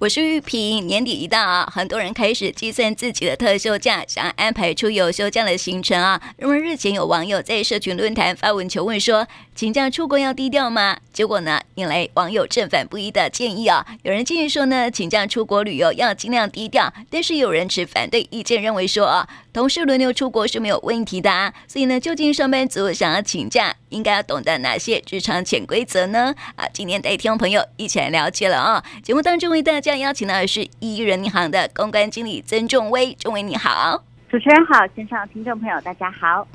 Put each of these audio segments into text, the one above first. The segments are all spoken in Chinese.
我是玉萍。年底一到啊，很多人开始计算自己的特休假，想安排出游休假的行程啊。那么日前有网友在社群论坛发文求问说，请假出国要低调吗？结果呢，引来网友正反不一的建议啊。有人建议说呢，请假出国旅游要尽量低调，但是有人持反对意见，认为说啊，同事轮流出国是没有问题的啊。所以呢，究竟上班族想要请假，应该要懂得哪些职场潜规则呢？啊，今天带听众朋友一起来了解了啊。节目当中为大家。邀请到的是一人银行的公关经理曾仲威，仲威你好，主持人好，线上听众朋友大家好。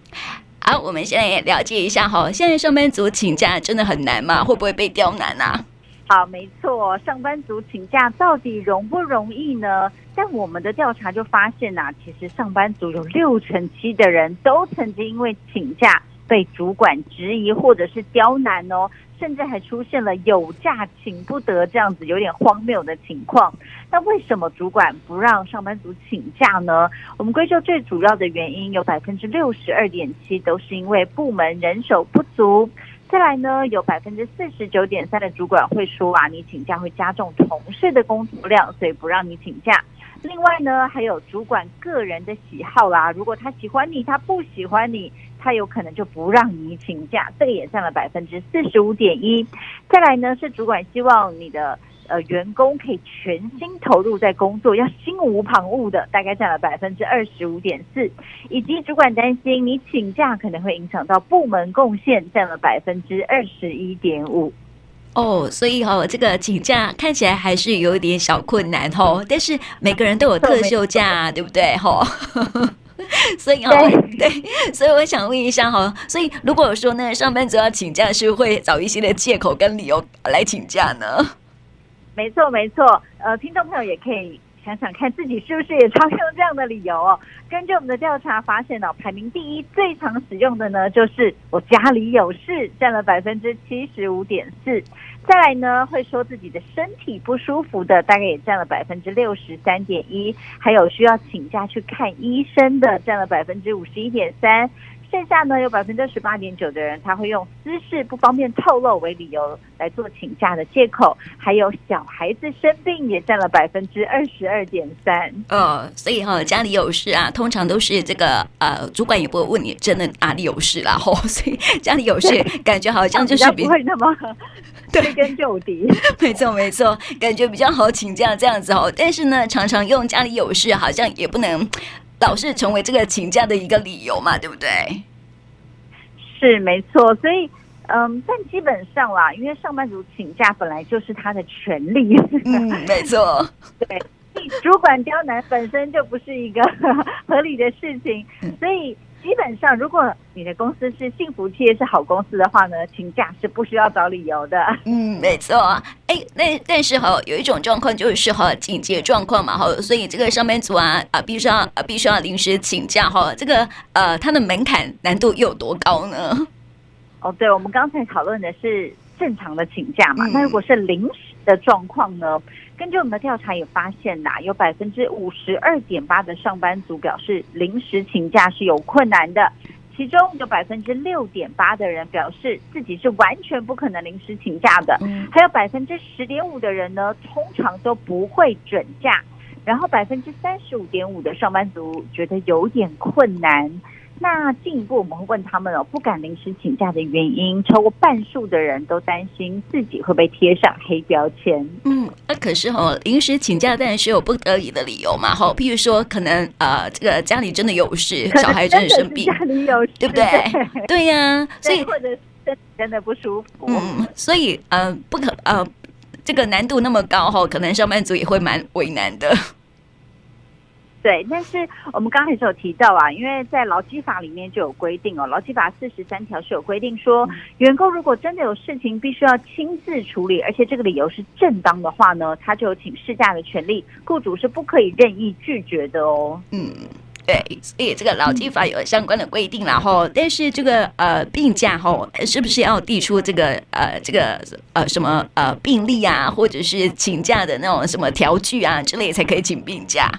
好，我们现在也了解一下哈，现在上班族请假真的很难吗？会不会被刁难啊？好，没错，上班族请假到底容不容易呢？但我们的调查就发现呐、啊，其实上班族有六成七的人都曾经因为请假被主管质疑或者是刁难哦。甚至还出现了有假请不得这样子有点荒谬的情况。那为什么主管不让上班族请假呢？我们归咎最主要的原因有百分之六十二点七都是因为部门人手不足。再来呢，有百分之四十九点三的主管会说啊，你请假会加重同事的工作量，所以不让你请假。另外呢，还有主管个人的喜好啦，如果他喜欢你，他不喜欢你。他有可能就不让你请假，这个也占了百分之四十五点一。再来呢，是主管希望你的呃员工可以全心投入在工作，要心无旁骛的，大概占了百分之二十五点四。以及主管担心你请假可能会影响到部门贡献，占了百分之二十一点五。哦，所以哈、哦，这个请假看起来还是有一点小困难哦。但是每个人都有特休假，对不对？哈。所以哦，对，所以我想问一下哈，所以如果说呢，上班族要请假，是会找一些的借口跟理由来请假呢？没错，没错，呃，听众朋友也可以想想看自己是不是也常用这样的理由哦。根据我们的调查发现哦，排名第一最常使用的呢，就是我家里有事，占了百分之七十五点四。再来呢，会说自己的身体不舒服的，大概也占了百分之六十三点一，还有需要请假去看医生的，占了百分之五十一点三。剩下呢，有百分之十八点九的人，他会用私事不方便透露为理由来做请假的借口，还有小孩子生病也占了百分之二十二点三。哦，所以哈、哦，家里有事啊，通常都是这个呃，主管也不会问你真的哪里有事啦，吼、哦，所以家里有事，感觉好像就是比不会那么 追根究底。没错没错，感觉比较好请假这样子哦。但是呢，常常用家里有事，好像也不能。老是成为这个请假的一个理由嘛，对不对？是没错，所以嗯，但基本上啦，因为上班族请假本来就是他的权利，嗯，没错，对，主管刁难本身就不是一个 合理的事情，所以。基本上，如果你的公司是幸福企业，是好公司的话呢，请假是不需要找理由的。嗯，没错。哎，那但是哈，有一种状况就是哈，紧急状况嘛哈，所以这个上班族啊啊，必须要啊，必须要临时请假哈。这个呃，它的门槛难度有多高呢？哦，对，我们刚才讨论的是正常的请假嘛，嗯、那如果是临时的状况呢？根据我们的调查也发现呐，有百分之五十二点八的上班族表示临时请假是有困难的，其中有百分之六点八的人表示自己是完全不可能临时请假的，还有百分之十点五的人呢，通常都不会准假，然后百分之三十五点五的上班族觉得有点困难。那进一步，我们会问他们哦，不敢临时请假的原因，超过半数的人都担心自己会被贴上黑标签。嗯，那可是哈，临时请假当然是有不得已的理由嘛。哈，譬如说，可能呃，这个家里真的有事，小孩真的生病，家里有事，对不对？对呀、啊，所以或者是真的不舒服。嗯，所以呃，不可呃，这个难度那么高哈，可能上班族也会蛮为难的。对，但是我们刚才是有提到啊，因为在劳基法里面就有规定哦，劳基法四十三条是有规定说，员工如果真的有事情必须要亲自处理，而且这个理由是正当的话呢，他就有请事假的权利，雇主是不可以任意拒绝的哦。嗯，对，所以这个劳基法有相关的规定，然后但是这个呃病假后是不是要递出这个呃这个呃什么呃病历啊，或者是请假的那种什么条据啊之类才可以请病假？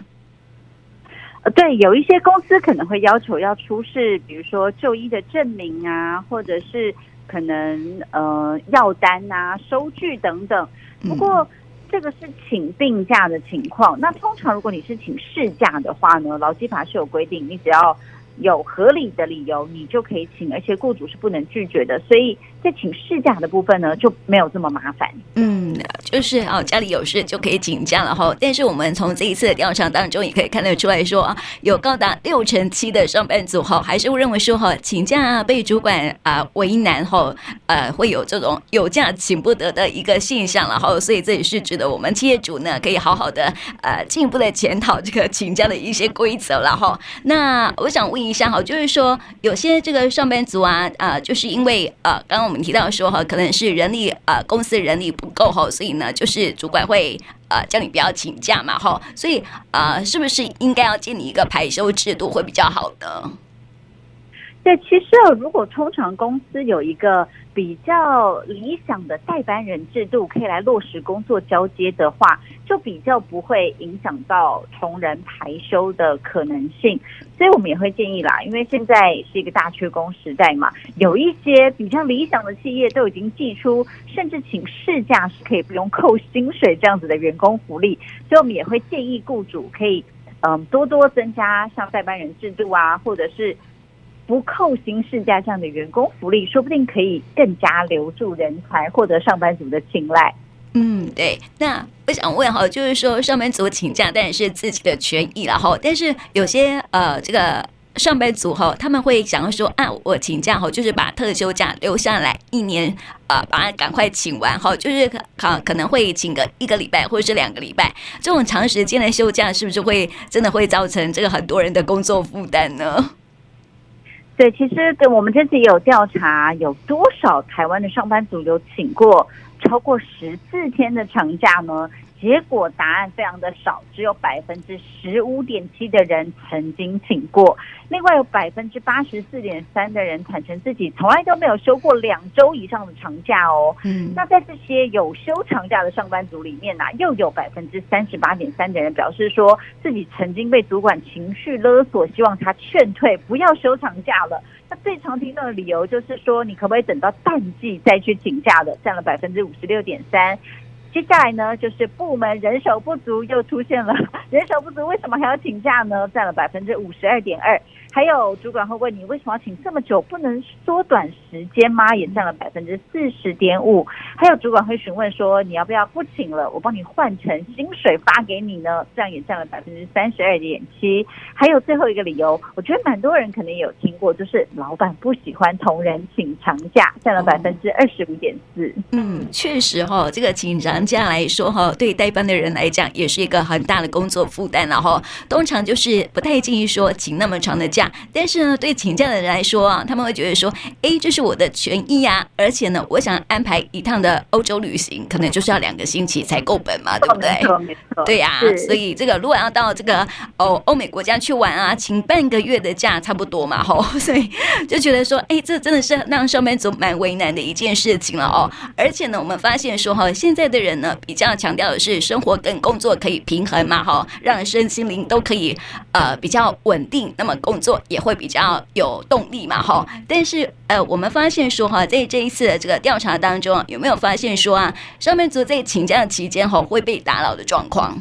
呃，对，有一些公司可能会要求要出示，比如说就医的证明啊，或者是可能呃药单啊、收据等等。不过这个是请病假的情况。那通常如果你是请事假的话呢，劳基法是有规定，你只要有合理的理由，你就可以请，而且雇主是不能拒绝的。所以在请事假的部分呢，就没有这么麻烦。嗯，就是哦，家里有事就可以请假了哈。但是我们从这一次的调查当中也可以看得出来说啊，有高达六成七的上班族哈，还是会认为说哈，请假被主管啊为难哈，呃，会有这种有假请不得的一个现象了哈。所以这也是值得我们企业主呢，可以好好的呃进一步的检讨这个请假的一些规则了哈。那我想问。一下哈，就是说有些这个上班族啊，啊、就是因为呃，刚刚我们提到说哈，可能是人力啊，公司人力不够哈，所以呢，就是主管会呃叫你不要请假嘛哈，所以啊，是不是应该要建立一个排休制度会比较好呢？对，其实如果通常公司有一个比较理想的代班人制度，可以来落实工作交接的话，就比较不会影响到同仁排休的可能性。所以我们也会建议啦，因为现在是一个大缺工时代嘛，有一些比较理想的企业都已经寄出，甚至请事假是可以不用扣薪水这样子的员工福利。所以我们也会建议雇主可以，嗯，多多增加像代班人制度啊，或者是。不扣薪事假这样的员工福利，说不定可以更加留住人才，获得上班族的青睐。嗯，对。那我想问哈，就是说上班族请假当然是自己的权益了哈，但是有些呃这个上班族哈，他们会想要说啊，我请假哈，就是把特休假留下来一年啊、把它赶快请完哈，就是可可能会请个一个礼拜或者是两个礼拜，这种长时间的休假是不是会真的会造成这个很多人的工作负担呢？对，其实跟我们这次也有调查，有多少台湾的上班族有请过超过十四天的长假呢？结果答案非常的少，只有百分之十五点七的人曾经请过。另外有百分之八十四点三的人坦承自己从来都没有休过两周以上的长假哦。嗯，那在这些有休长假的上班族里面呢、啊，又有百分之三十八点三的人表示说自己曾经被主管情绪勒索，希望他劝退不要休长假了。那最常听到的理由就是说，你可不可以等到淡季再去请假的，占了百分之五十六点三。接下来呢，就是部门人手不足，又出现了 人手不足，为什么还要请假呢？占了百分之五十二点二。还有主管会问你为什么要请这么久，不能缩短时间吗？也占了百分之四十点五。还有主管会询问说，你要不要不请了，我帮你换成薪水发给你呢？这样也占了百分之三十二点七。还有最后一个理由，我觉得蛮多人可能也有听过，就是老板不喜欢同仁请长假，占了百分之二十五点四。嗯，确实哈、哦，这个请长假来说哈，对代班的人来讲也是一个很大的工作负担了哈。通常就是不太建议说请那么长的假。但是呢，对请假的人来说啊，他们会觉得说，哎，这是我的权益呀，而且呢，我想安排一趟的欧洲旅行，可能就是要两个星期才够本嘛，对不对？对呀，所以这个如果要到这个哦欧美国家去玩啊，请半个月的假差不多嘛，吼，所以就觉得说，哎，这真的是让上班族蛮为难的一件事情了哦。而且呢，我们发现说哈，现在的人呢，比较强调的是生活跟工作可以平衡嘛，哈，让身心灵都可以呃比较稳定，那么工作。也会比较有动力嘛，哈。但是呃，我们发现说哈，在这一次的这个调查当中，有没有发现说啊，上班族在请假的期间哈会被打扰的状况？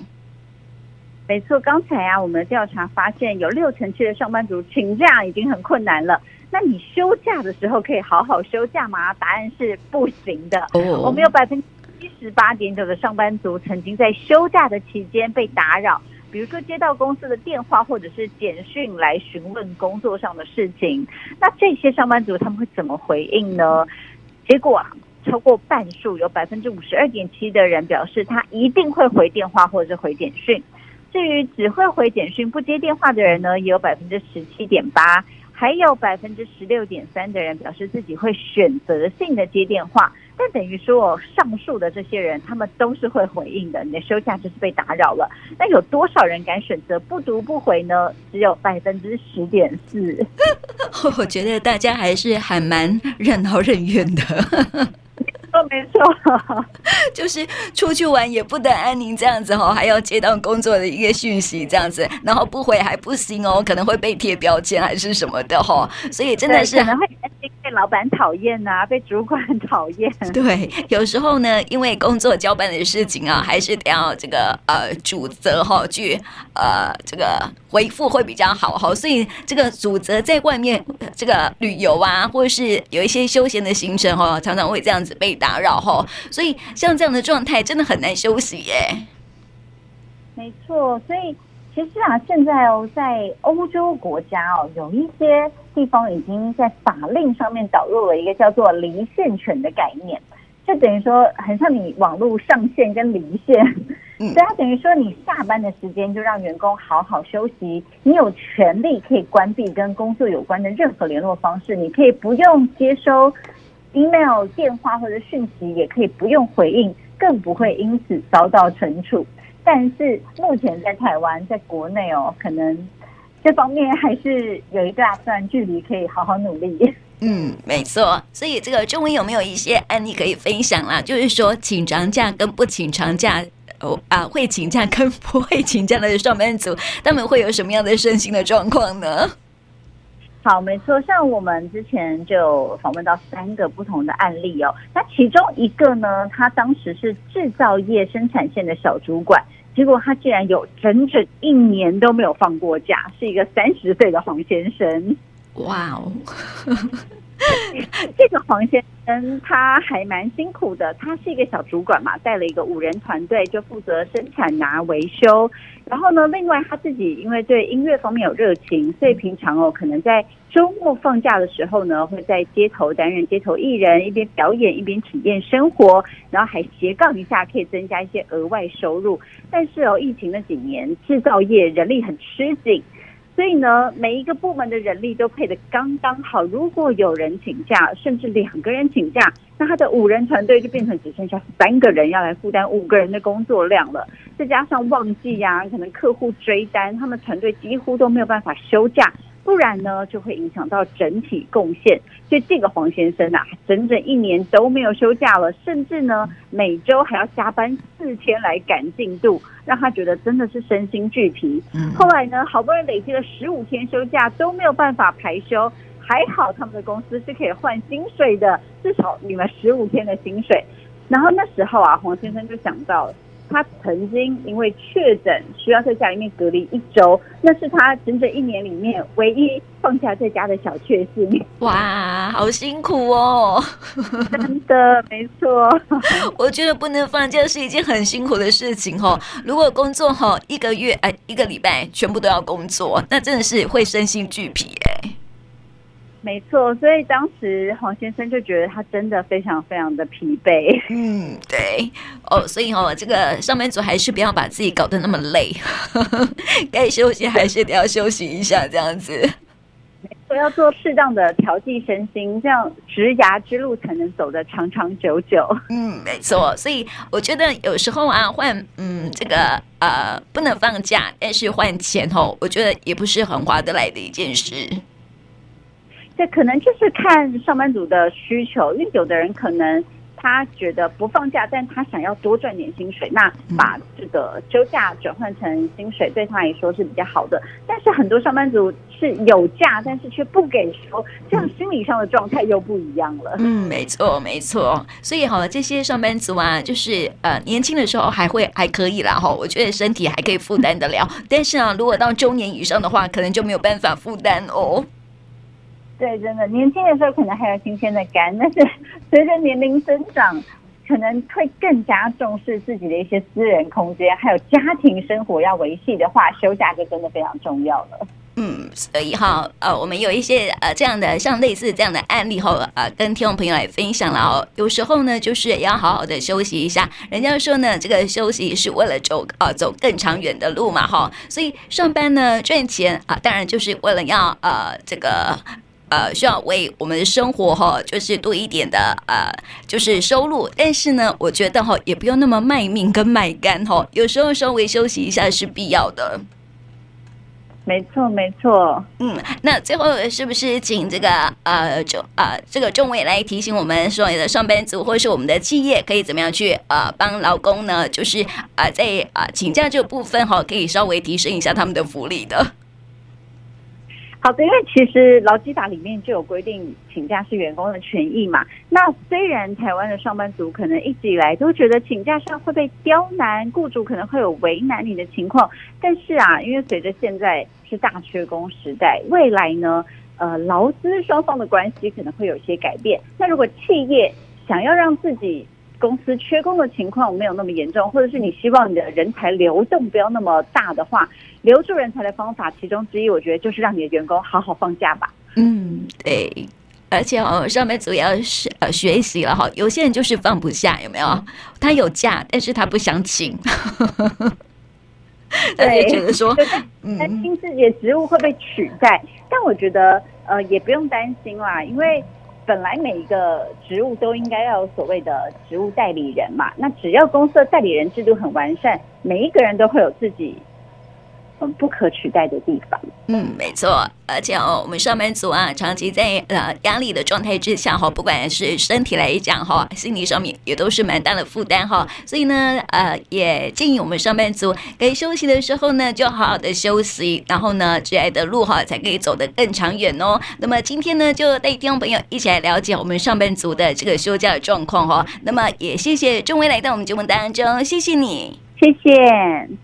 没错，刚才啊，我们的调查发现有六成七的上班族请假已经很困难了。那你休假的时候可以好好休假吗？答案是不行的。Oh. 我们有百分之七十八点九的上班族曾经在休假的期间被打扰。比如说接到公司的电话或者是简讯来询问工作上的事情，那这些上班族他们会怎么回应呢？结果啊，超过半数有百分之五十二点七的人表示他一定会回电话或者是回简讯。至于只会回简讯不接电话的人呢，也有百分之十七点八，还有百分之十六点三的人表示自己会选择性的接电话。但等于说，上述的这些人，他们都是会回应的。你的休假就是被打扰了。那有多少人敢选择不读不回呢？只有百分之十点四。我觉得大家还是还蛮任劳任怨的。哦，没错，就是出去玩也不得安宁这样子哦，还要接到工作的一个讯息这样子，然后不回还不行哦，可能会被贴标签还是什么的哈。所以真的是可能会。被老板讨厌啊，被主管讨厌。对，有时候呢，因为工作交办的事情啊，还是得要这个呃主责哈去呃这个回复会比较好哈。所以这个主责在外面这个旅游啊，或者是有一些休闲的行程哦，常常会这样子被打扰哈。所以像这样的状态，真的很难休息耶。没错，所以。其实啊，现在哦，在欧洲国家哦，有一些地方已经在法令上面导入了一个叫做离线权的概念，就等于说很像你网络上线跟离线，所以它等于说你下班的时间就让员工好好休息，你有权利可以关闭跟工作有关的任何联络方式，你可以不用接收 email、电话或者讯息，也可以不用回应，更不会因此遭到惩处。但是目前在台湾，在国内哦，可能这方面还是有一大段距离，可以好好努力。嗯，没错。所以这个中文有没有一些案例可以分享啦？就是说，请长假跟不请长假，哦啊，会请假跟不会请假的上班族，他们会有什么样的身心的状况呢？好，没错。像我们之前就访问到三个不同的案例哦，那其中一个呢，他当时是制造业生产线的小主管。结果他竟然有整整一年都没有放过假，是一个三十岁的黄先生。哇哦！这个黄先生他还蛮辛苦的，他是一个小主管嘛，带了一个五人团队，就负责生产拿维修。然后呢，另外他自己因为对音乐方面有热情，所以平常哦，可能在周末放假的时候呢，会在街头担任街头艺人，一边表演一边体验生活，然后还斜杠一下，可以增加一些额外收入。但是哦，疫情那几年制造业人力很吃紧。所以呢，每一个部门的人力都配得刚刚好。如果有人请假，甚至两个人请假，那他的五人团队就变成只剩下三个人要来负担五个人的工作量了。再加上旺季呀，可能客户追单，他们团队几乎都没有办法休假。不然呢，就会影响到整体贡献。所以这个黄先生啊，整整一年都没有休假了，甚至呢，每周还要加班四天来赶进度，让他觉得真的是身心俱疲。后来呢，好不容易累积了十五天休假都没有办法排休，还好他们的公司是可以换薪水的，至少领了十五天的薪水。然后那时候啊，黄先生就想到。他曾经因为确诊需要在家里面隔离一周，那是他整整一年里面唯一放假在家的小确幸。哇，好辛苦哦！真的没错，我觉得不能放假是一件很辛苦的事情哦。如果工作哈一个月哎一个礼拜全部都要工作，那真的是会身心俱疲哎。没错，所以当时黄先生就觉得他真的非常非常的疲惫。嗯，对哦，所以哦，这个上班族还是不要把自己搞得那么累，该休息还是得要休息一下，这样子。没错，要做适当的调剂身心，这样职涯之路才能走得长长久久。嗯，没错。所以我觉得有时候啊，换嗯这个呃不能放假，但是换钱哦，我觉得也不是很划得来的一件事。可能就是看上班族的需求，因为有的人可能他觉得不放假，但他想要多赚点薪水，那把这个休假转换成薪水，对他来说是比较好的。但是很多上班族是有假，但是却不给休，这样心理上的状态又不一样了。嗯，没错，没错。所以哈，这些上班族啊，就是呃年轻的时候还会还可以啦哈，我觉得身体还可以负担得了。但是啊，如果到中年以上的话，可能就没有办法负担哦。对，真的，年轻的时候可能还有新鲜的肝，但是随着年龄增长，可能会更加重视自己的一些私人空间，还有家庭生活要维系的话，休假就真的非常重要了。嗯，所以哈，呃，我们有一些呃这样的像类似这样的案例后，呃，跟听众朋友来分享了哦。有时候呢，就是要好好的休息一下。人家说呢，这个休息是为了走呃走更长远的路嘛，哈。所以上班呢赚钱啊，当然就是为了要呃这个。呃，需要为我们的生活哈，就是多一点的呃，就是收入。但是呢，我觉得哈，也不用那么卖命跟卖干哈。有时候稍微休息一下是必要的。没错，没错。嗯，那最后是不是请这个呃，就呃，这个众位来提醒我们所有的上班族或是我们的企业，可以怎么样去呃帮劳工呢？就是啊、呃，在啊、呃、请假这个部分哈，可以稍微提升一下他们的福利的。好的，因为其实劳基法里面就有规定，请假是员工的权益嘛。那虽然台湾的上班族可能一直以来都觉得请假上会被刁难，雇主可能会有为难你的情况，但是啊，因为随着现在是大缺工时代，未来呢，呃，劳资双方的关系可能会有些改变。那如果企业想要让自己公司缺工的情况没有那么严重，或者是你希望你的人才流动不要那么大的话，留住人才的方法其中之一，我觉得就是让你的员工好好放假吧。嗯，对，而且哦，上班族也要学呃学习了哈，有些人就是放不下，有没有？他有假，但是他不想请，对，觉得说 担心自己的职务会被取代，嗯、但我觉得呃也不用担心啦，因为。本来每一个职务都应该要有所谓的职务代理人嘛，那只要公司的代理人制度很完善，每一个人都会有自己。不可取代的地方。嗯，没错，而且哦，我们上班族啊，长期在呃压力的状态之下哈，不管是身体来讲哈，心理上面也都是蛮大的负担哈。所以呢，呃，也建议我们上班族该休息的时候呢，就好好的休息，然后呢，挚爱的路哈，才可以走得更长远哦。那么今天呢，就带听众朋友一起来了解我们上班族的这个休假的状况哈。那么也谢谢钟威来到我们节目当中，谢谢你，谢谢。